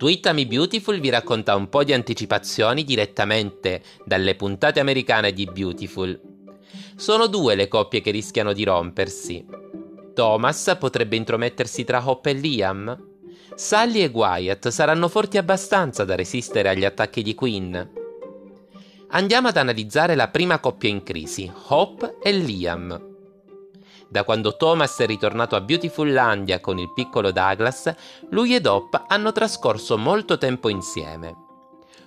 Twittami Beautiful vi racconta un po' di anticipazioni direttamente dalle puntate americane di Beautiful. Sono due le coppie che rischiano di rompersi. Thomas potrebbe intromettersi tra Hope e Liam. Sally e Wyatt saranno forti abbastanza da resistere agli attacchi di Quinn. Andiamo ad analizzare la prima coppia in crisi, Hope e Liam. Da quando Thomas è ritornato a Beautifullandia con il piccolo Douglas, lui ed Hop hanno trascorso molto tempo insieme.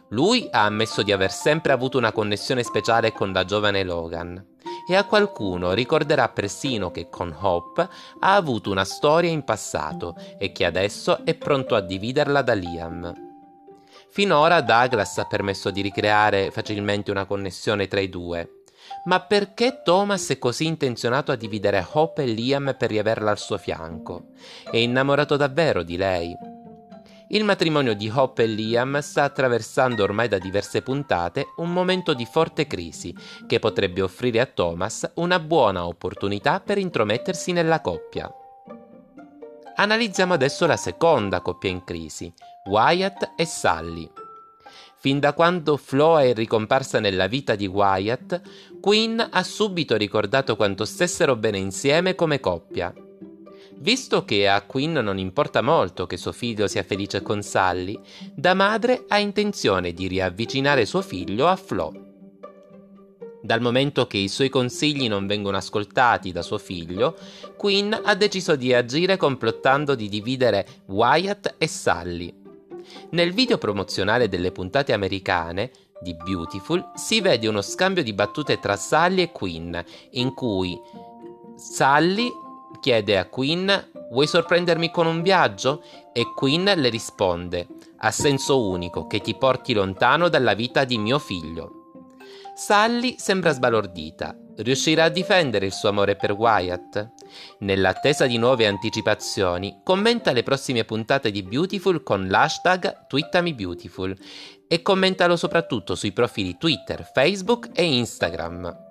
Lui ha ammesso di aver sempre avuto una connessione speciale con la giovane Logan e a qualcuno ricorderà persino che con Hop ha avuto una storia in passato e che adesso è pronto a dividerla da Liam. Finora Douglas ha permesso di ricreare facilmente una connessione tra i due, ma perché Thomas è così intenzionato a dividere Hope e Liam per riaverla al suo fianco? È innamorato davvero di lei? Il matrimonio di Hope e Liam sta attraversando ormai da diverse puntate un momento di forte crisi che potrebbe offrire a Thomas una buona opportunità per intromettersi nella coppia. Analizziamo adesso la seconda coppia in crisi, Wyatt e Sally. Fin da quando Flo è ricomparsa nella vita di Wyatt, Quinn ha subito ricordato quanto stessero bene insieme come coppia. Visto che a Quinn non importa molto che suo figlio sia felice con Sally, da madre ha intenzione di riavvicinare suo figlio a Flo. Dal momento che i suoi consigli non vengono ascoltati da suo figlio, Quinn ha deciso di agire complottando di dividere Wyatt e Sally. Nel video promozionale delle puntate americane di Beautiful si vede uno scambio di battute tra Sally e Quinn, in cui Sally chiede a Quinn Vuoi sorprendermi con un viaggio? E Quinn le risponde A senso unico che ti porti lontano dalla vita di mio figlio. Sally sembra sbalordita. Riuscirà a difendere il suo amore per Wyatt? Nell'attesa di nuove anticipazioni, commenta le prossime puntate di Beautiful con l'hashtag TwittamiBeautiful e commentalo soprattutto sui profili Twitter, Facebook e Instagram.